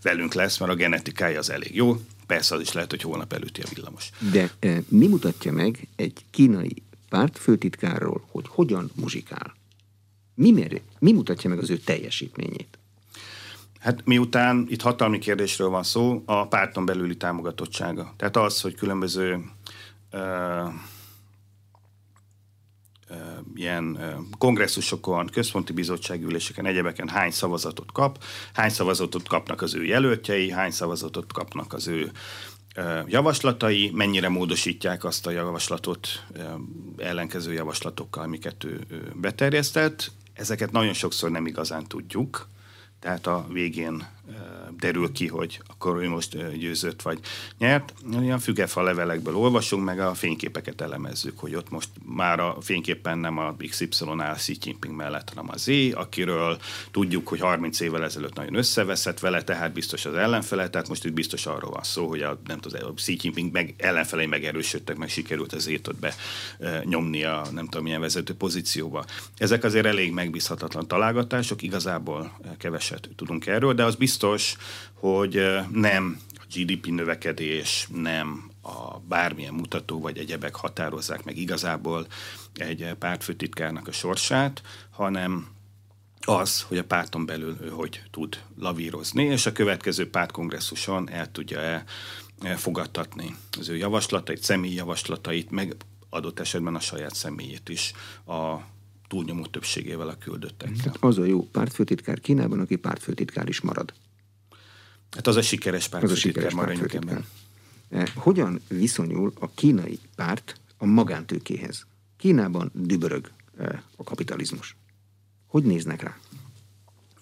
velünk lesz, mert a genetikája az elég jó. Persze az is lehet, hogy holnap előtti a villamos. De mi mutatja meg egy kínai párt főtitkárról, hogy hogyan muzsikál? Mi, mér, mi mutatja meg az ő teljesítményét? Hát miután itt hatalmi kérdésről van szó, a párton belüli támogatottsága. Tehát az, hogy különböző ilyen kongresszusokon, központi bizottságüléseken, egyebeken hány szavazatot kap, hány szavazatot kapnak az ő jelöltjei, hány szavazatot kapnak az ő javaslatai, mennyire módosítják azt a javaslatot ellenkező javaslatokkal, amiket ő beterjesztett. Ezeket nagyon sokszor nem igazán tudjuk, tehát a végén derül ki, hogy akkor ő most győzött vagy nyert. Olyan fügefa levelekből olvasunk, meg a fényképeket elemezzük, hogy ott most már a fényképen nem a XY áll Xi Jinping mellett, hanem az Z, akiről tudjuk, hogy 30 évvel ezelőtt nagyon összeveszett vele, tehát biztos az ellenfele, tehát most itt biztos arról van szó, hogy a, nem tudom, a Xi Jinping meg, ellenfelei megerősödtek, meg sikerült az étot be nyomni a nem tudom milyen vezető pozícióba. Ezek azért elég megbízhatatlan találgatások, igazából keveset tudunk erről, de az biztos, hogy nem a GDP növekedés, nem a bármilyen mutató vagy egyebek határozzák meg igazából egy pártfőtitkárnak a sorsát, hanem az, hogy a párton belül ő hogy tud lavírozni, és a következő pártkongresszuson el tudja-e fogadtatni az ő javaslatait, személyi javaslatait, meg adott esetben a saját személyét is a túlnyomó többségével a küldöttekkel. Az a jó pártfőtitkár Kínában, aki pártfőtitkár is marad. Hát az a sikeres pártfőtitkár pártfőtitkár. Eh, hogyan viszonyul a kínai párt a magántőkéhez? Kínában dübörög eh, a kapitalizmus. Hogy néznek rá?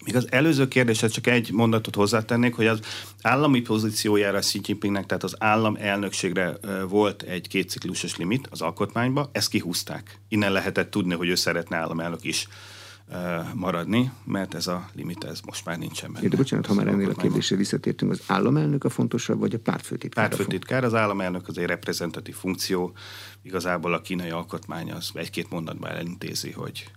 Még az előző kérdéshez csak egy mondatot hozzátennék, hogy az állami pozíciójára Xi Jinpingnek, tehát az állam elnökségre eh, volt egy kétciklusos limit az alkotmányba, ezt kihúzták. Innen lehetett tudni, hogy ő szeretne államelnök is maradni, mert ez a limit ez most már nincsen benne. De bocsánat, ha már ennél a kérdésre visszatértünk, az államelnök a fontosabb, vagy a pártfőtitkár? Pártfőtitkár, az államelnök az egy reprezentatív funkció. Igazából a kínai alkotmány az egy-két mondatban elintézi, hogy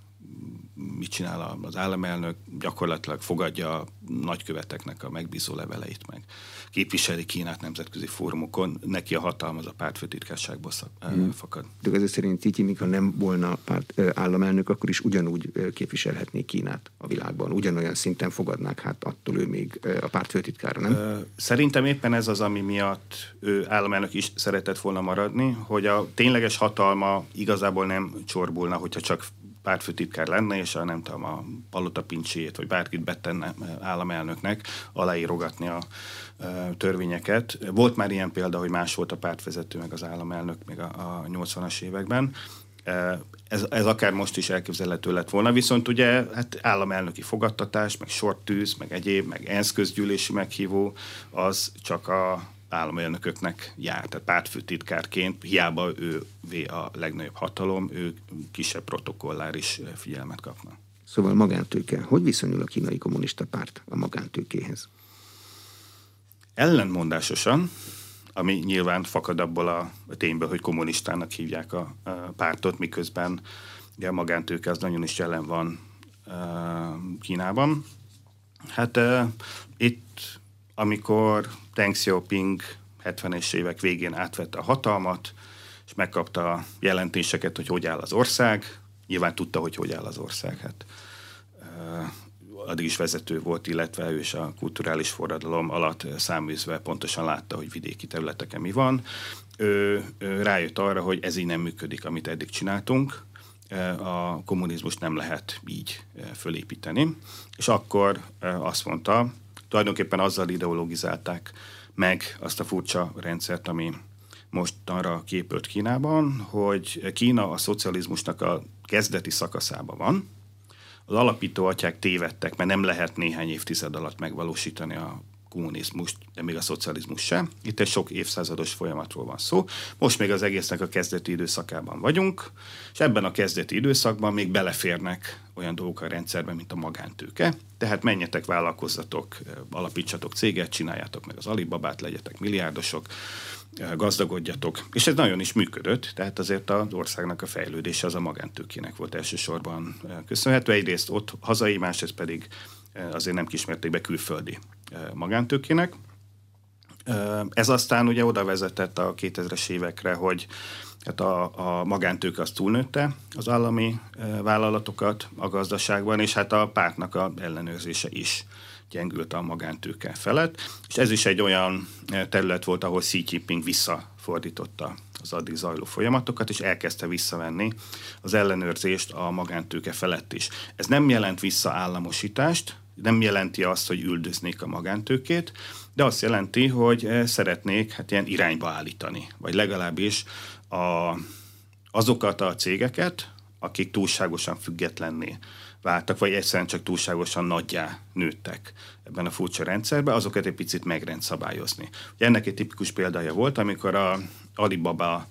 mit csinál az államelnök, gyakorlatilag fogadja a nagyköveteknek a megbízó leveleit meg. Képviseli Kínát nemzetközi fórumokon, neki a hatalma az a pártfőtitkárságból hmm. fakad. De ez szerint Titi, ha nem volna párt, államelnök, akkor is ugyanúgy képviselhetné Kínát a világban. Ugyanolyan szinten fogadnák, hát attól ő még a pártfőtitkára, nem? Szerintem éppen ez az, ami miatt ő államelnök is szeretett volna maradni, hogy a tényleges hatalma igazából nem csorbulna, hogyha csak pártfőtitkár lenne, és a nem tudom, a palota pincséjét, vagy bárkit betenne államelnöknek aláírogatni a törvényeket. Volt már ilyen példa, hogy más volt a pártvezető, meg az államelnök még a, a 80-as években. Ez, ez akár most is elképzelhető lett volna, viszont ugye hát államelnöki fogadtatás, meg sortűz, meg egyéb, meg ENSZ közgyűlési meghívó, az csak a államelnököknek jár, tehát pártfőtitkárként, hiába ő a legnagyobb hatalom, ő kisebb protokolláris figyelmet kapna. Szóval magántőke. Hogy viszonyul a kínai kommunista párt a magántőkéhez? Ellentmondásosan, ami nyilván fakad abból a, tényből, hogy kommunistának hívják a, a pártot, miközben ugye a magántőke az nagyon is jelen van Kínában. Hát itt, amikor Deng Xiaoping 70-es évek végén átvette a hatalmat, és megkapta a jelentéseket, hogy hogy áll az ország. Nyilván tudta, hogy hogy áll az ország. Hát, addig is vezető volt, illetve ő is a kulturális forradalom alatt száműzve pontosan látta, hogy vidéki területeken mi van. Ő, ő rájött arra, hogy ez így nem működik, amit eddig csináltunk, a kommunizmust nem lehet így fölépíteni. És akkor azt mondta, tulajdonképpen azzal ideologizálták meg azt a furcsa rendszert, ami most arra képült Kínában, hogy Kína a szocializmusnak a kezdeti szakaszában van. Az alapító atyák tévedtek, mert nem lehet néhány évtized alatt megvalósítani a kommunizmust, de még a szocializmus sem. Itt egy sok évszázados folyamatról van szó. Most még az egésznek a kezdeti időszakában vagyunk, és ebben a kezdeti időszakban még beleférnek olyan dolgok a rendszerben, mint a magántőke. Tehát menjetek, vállalkozzatok, alapítsatok céget, csináljátok meg az Alibabát, legyetek milliárdosok, gazdagodjatok. És ez nagyon is működött, tehát azért az országnak a fejlődése az a magántőkének volt elsősorban köszönhető. Egyrészt ott hazai, másrészt pedig azért nem kismertékben külföldi magántőkének. Ez aztán ugye oda vezetett a 2000-es évekre, hogy hát a, a magántőke az túlnőtte az állami vállalatokat a gazdaságban, és hát a pártnak a ellenőrzése is gyengült a magántőke felett, és ez is egy olyan terület volt, ahol Jinping visszafordította az addig zajló folyamatokat, és elkezdte visszavenni az ellenőrzést a magántőke felett is. Ez nem jelent vissza államosítást, nem jelenti azt, hogy üldöznék a magántőkét, de azt jelenti, hogy szeretnék hát ilyen irányba állítani, vagy legalábbis a, azokat a cégeket, akik túlságosan függetlenné váltak, vagy egyszerűen csak túlságosan nagyjá nőttek ebben a furcsa rendszerben, azokat egy picit megrendszabályozni. Ugye ennek egy tipikus példája volt, amikor a Alibaba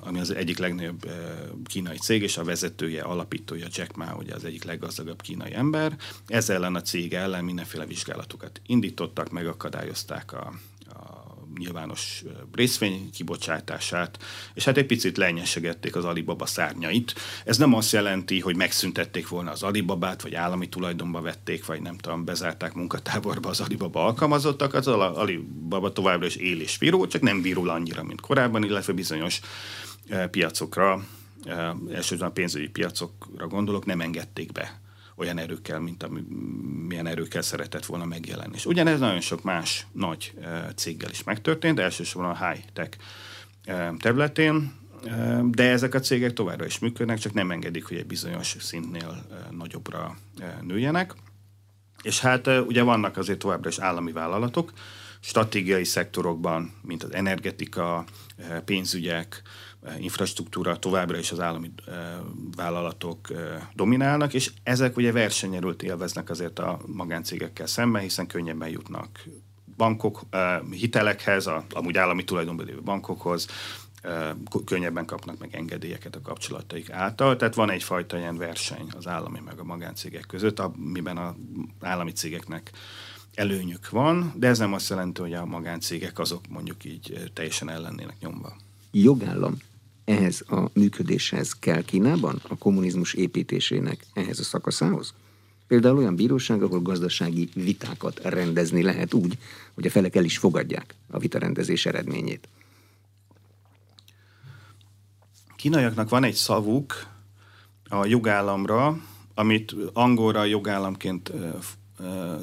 ami az egyik legnagyobb kínai cég, és a vezetője, alapítója Jack Ma, ugye az egyik leggazdagabb kínai ember. Ez ellen a cég ellen mindenféle vizsgálatokat indítottak, megakadályozták a, nyilvános részvény kibocsátását, és hát egy picit lenyesegették az Alibaba szárnyait. Ez nem azt jelenti, hogy megszüntették volna az Alibabát, vagy állami tulajdonba vették, vagy nem tudom, bezárták munkatáborba az Alibaba alkalmazottak, az Alibaba továbbra is él és virul, csak nem virul annyira, mint korábban, illetve bizonyos piacokra, elsősorban a pénzügyi piacokra gondolok, nem engedték be olyan erőkkel, mint ami, milyen erőkkel szeretett volna megjelenni. És ugyanez nagyon sok más nagy céggel is megtörtént, elsősorban a high-tech területén, de ezek a cégek továbbra is működnek, csak nem engedik, hogy egy bizonyos szintnél nagyobbra nőjenek. És hát ugye vannak azért továbbra is állami vállalatok, stratégiai szektorokban, mint az energetika, pénzügyek, infrastruktúra továbbra is az állami vállalatok dominálnak, és ezek ugye versenyerőt élveznek azért a magáncégekkel szemben, hiszen könnyebben jutnak bankok, hitelekhez, a, amúgy állami tulajdonban lévő bankokhoz, könnyebben kapnak meg engedélyeket a kapcsolataik által. Tehát van egyfajta ilyen verseny az állami meg a magáncégek között, amiben az állami cégeknek előnyük van, de ez nem azt jelenti, hogy a magáncégek azok mondjuk így teljesen ellennének nyomva. Jogállam ehhez a működéshez kell Kínában, a kommunizmus építésének ehhez a szakaszához? Például olyan bíróság, ahol gazdasági vitákat rendezni lehet úgy, hogy a felek el is fogadják a vitarendezés eredményét. Kínaiaknak van egy szavuk a jogállamra, amit angolra jogállamként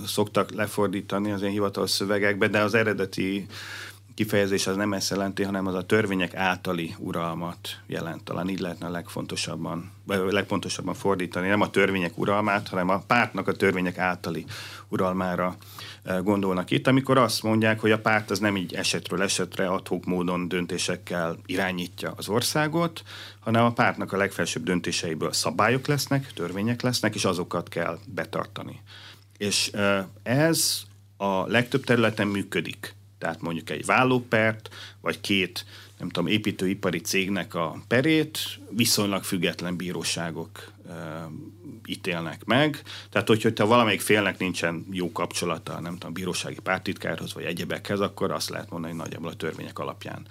szoktak lefordítani az ilyen hivatalos szövegekbe, de az eredeti kifejezés az nem ezt jelenti, hanem az a törvények általi uralmat jelent. Talán így lehetne a legfontosabban, vagy legpontosabban fordítani. Nem a törvények uralmát, hanem a pártnak a törvények általi uralmára e, gondolnak itt, amikor azt mondják, hogy a párt az nem így esetről esetre adhok módon döntésekkel irányítja az országot, hanem a pártnak a legfelsőbb döntéseiből szabályok lesznek, törvények lesznek, és azokat kell betartani. És e, ez a legtöbb területen működik tehát mondjuk egy vállópert, vagy két, nem tudom, építőipari cégnek a perét viszonylag független bíróságok e, ítélnek meg. Tehát, hogy, hogyha valamelyik félnek nincsen jó kapcsolata, nem tudom, bírósági pártitkárhoz, vagy egyebekhez, akkor azt lehet mondani, hogy nagyjából a törvények alapján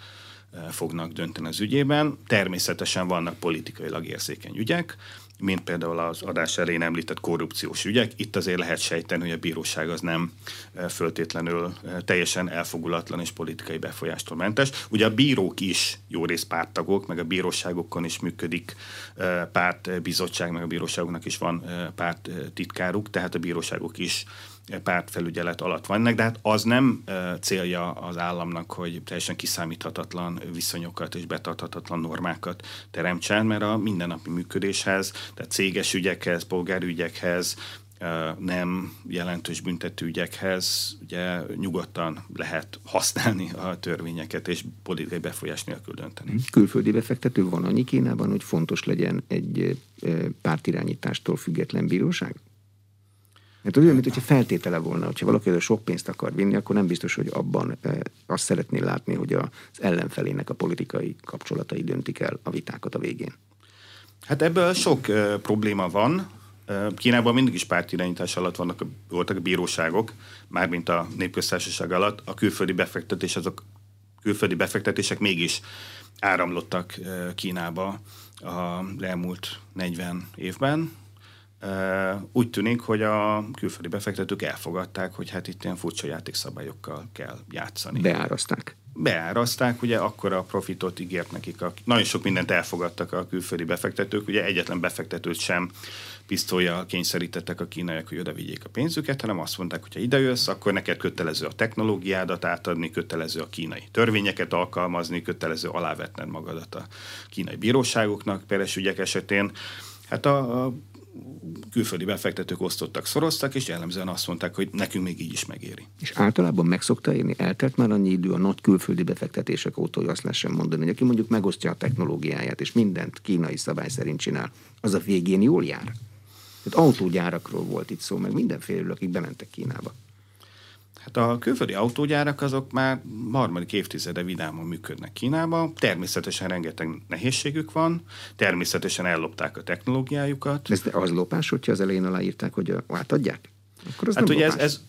fognak dönteni az ügyében. Természetesen vannak politikailag érzékeny ügyek, mint például az adás elején említett korrupciós ügyek. Itt azért lehet sejteni, hogy a bíróság az nem e, föltétlenül e, teljesen elfogulatlan és politikai befolyástól mentes. Ugye a bírók is jó rész párttagok, meg a bíróságokon is működik e, pártbizottság, meg a bíróságoknak is van párt titkáruk, tehát a bíróságok is pártfelügyelet alatt vannak, de hát az nem célja az államnak, hogy teljesen kiszámíthatatlan viszonyokat és betarthatatlan normákat teremtsen, mert a mindennapi működéshez, tehát céges ügyekhez, polgárügyekhez, nem jelentős büntetőügyekhez ugye nyugodtan lehet használni a törvényeket és politikai befolyás nélkül dönteni. Hm. Külföldi befektető van annyi Kínában, hogy fontos legyen egy pártirányítástól független bíróság? Mert olyan, mint hogyha feltétele volna, hogyha valaki a sok pénzt akar vinni, akkor nem biztos, hogy abban e, azt szeretné látni, hogy az ellenfelének a politikai kapcsolatai döntik el a vitákat a végén. Hát ebből sok e, probléma van. E, Kínában mindig is pártirányítás alatt vannak, voltak a bíróságok, mármint a népköztársaság alatt. A külföldi befektetés, azok külföldi befektetések mégis áramlottak Kínába az elmúlt 40 évben, úgy tűnik, hogy a külföldi befektetők elfogadták, hogy hát itt ilyen furcsa játékszabályokkal kell játszani. Beáraszták. Beáraszták, ugye akkor a profitot ígért nekik. A, nagyon sok mindent elfogadtak a külföldi befektetők, ugye egyetlen befektetőt sem pisztolya kényszerítettek a kínaiak, hogy oda vigyék a pénzüket, hanem azt mondták, hogy ha ide jössz, akkor neked kötelező a technológiádat átadni, kötelező a kínai törvényeket alkalmazni, kötelező alávetned magadat a kínai bíróságoknak peres ügyek esetén. Hát a, a külföldi befektetők osztottak, szoroztak, és jellemzően azt mondták, hogy nekünk még így is megéri. És általában meg szokta érni, eltelt már annyi idő a nagy külföldi befektetések óta, hogy azt lehessen mondani, hogy aki mondjuk megosztja a technológiáját, és mindent kínai szabály szerint csinál, az a végén jól jár. Tehát autógyárakról volt itt szó, meg mindenféle, akik bementek Kínába. Hát a külföldi autógyárak azok már harmadik évtizede vidáman működnek Kínában. Természetesen rengeteg nehézségük van, természetesen ellopták a technológiájukat. Ez az lopás, hogyha az elején aláírták, hogy átadják? Akkor az hát ugye ez, ez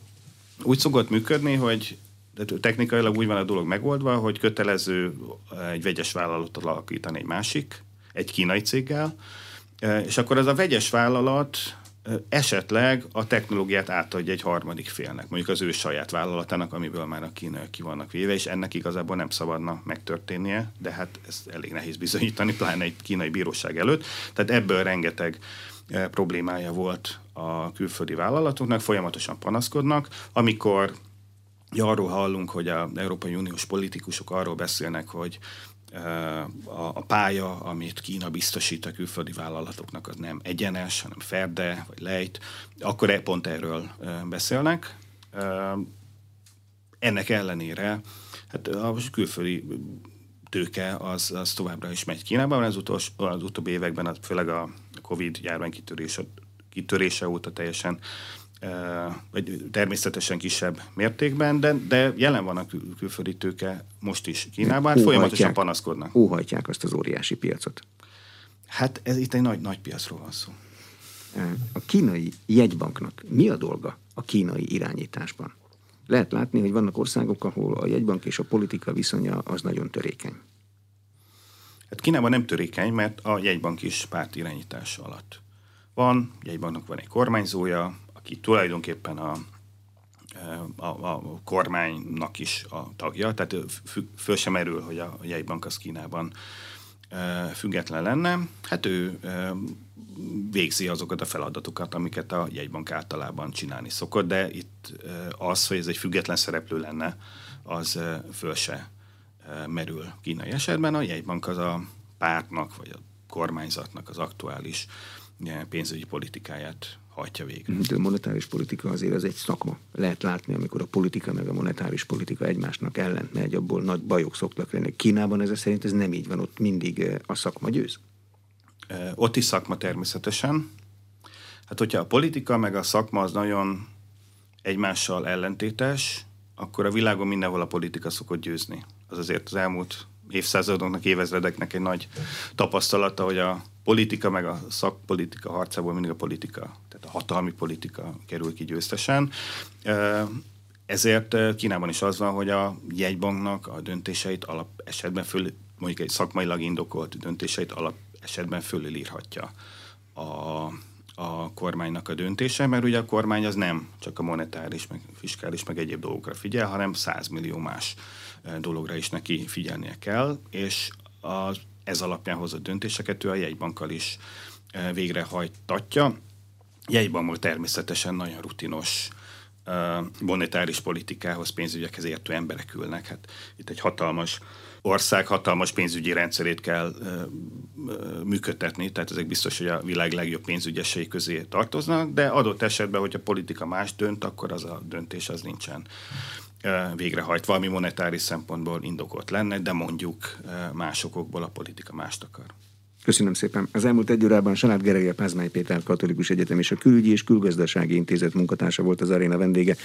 úgy szokott működni, hogy de technikailag úgy van a dolog megoldva, hogy kötelező egy vegyes vállalatot alakítani egy másik, egy kínai céggel, és akkor az a vegyes vállalat esetleg a technológiát átadja egy harmadik félnek, mondjuk az ő saját vállalatának, amiből már a kínaiak ki vannak véve, és ennek igazából nem szabadna megtörténnie, de hát ez elég nehéz bizonyítani, pláne egy kínai bíróság előtt. Tehát ebből rengeteg problémája volt a külföldi vállalatoknak, folyamatosan panaszkodnak, amikor arról hallunk, hogy az Európai Uniós politikusok arról beszélnek, hogy a, pálya, amit Kína biztosít a külföldi vállalatoknak, az nem egyenes, hanem ferde, vagy lejt, akkor e, pont erről beszélnek. Ennek ellenére hát a külföldi tőke az, az továbbra is megy Kínában, az, utolsó, az utóbbi években, főleg a Covid járvány kitörése, kitörése óta teljesen vagy természetesen kisebb mértékben, de, de jelen van a kül- külföldi tőke most is Kínában, hát folyamatosan panaszkodnak. Óhajtják azt az óriási piacot. Hát ez itt egy nagy, nagy piacról van szó. A kínai jegybanknak mi a dolga a kínai irányításban? Lehet látni, hogy vannak országok, ahol a jegybank és a politika viszonya az nagyon törékeny. Hát Kínában nem törékeny, mert a jegybank is párt irányítás alatt van, jegybanknak van egy kormányzója, aki tulajdonképpen a, a, a kormánynak is a tagja, tehát föl sem erül, hogy a jegybank az Kínában független lenne. Hát ő végzi azokat a feladatokat, amiket a jegybank általában csinálni szokott, de itt az, hogy ez egy független szereplő lenne, az föl se merül kínai esetben. A jegybank az a pártnak, vagy a kormányzatnak az aktuális pénzügyi politikáját hajtja végre. De a monetáris politika azért az egy szakma. Lehet látni, amikor a politika meg a monetáris politika egymásnak ellent megy, abból nagy bajok szoktak lenni. Kínában ez szerint ez nem így van, ott mindig eh, a szakma győz. Eh, ott is szakma természetesen. Hát hogyha a politika meg a szakma az nagyon egymással ellentétes, akkor a világon mindenhol a politika szokott győzni. Az azért az elmúlt évszázadoknak, évezredeknek egy nagy tapasztalata, hogy a politika meg a szakpolitika harcából mindig a politika, tehát a hatalmi politika kerül ki győztesen. Ezért Kínában is az van, hogy a jegybanknak a döntéseit alap esetben föl, mondjuk egy szakmailag indokolt döntéseit alap esetben fölülírhatja a, a kormánynak a döntése, mert ugye a kormány az nem csak a monetáris, meg fiskális, meg egyéb dolgokra figyel, hanem 100 millió más dologra is neki figyelnie kell, és az ez alapján hozott döntéseket ő a jegybankkal is végrehajtatja. Jegybankból természetesen nagyon rutinos monetáris politikához, pénzügyekhez értő emberek ülnek. Hát itt egy hatalmas ország hatalmas pénzügyi rendszerét kell ö, ö, működtetni, tehát ezek biztos, hogy a világ legjobb pénzügyesei közé tartoznak, de adott esetben, hogy a politika más dönt, akkor az a döntés az nincsen végrehajtva, ami monetáris szempontból indokolt lenne, de mondjuk másokból a politika mást akar. Köszönöm szépen. Az elmúlt egy órában Salád Gergely, Pázmány Péter Katolikus Egyetem és a Külügyi és Külgazdasági Intézet munkatársa volt az aréna vendége.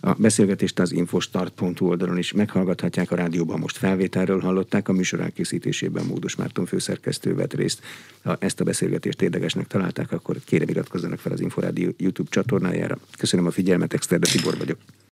A beszélgetést az infostart.hu oldalon is meghallgathatják, a rádióban most felvételről hallották, a műsor elkészítésében Módos Márton főszerkesztő vett részt. Ha ezt a beszélgetést érdekesnek találták, akkor kérem iratkozzanak fel az Inforádió YouTube csatornájára. Köszönöm a figyelmet, Exterde Tibor vagyok.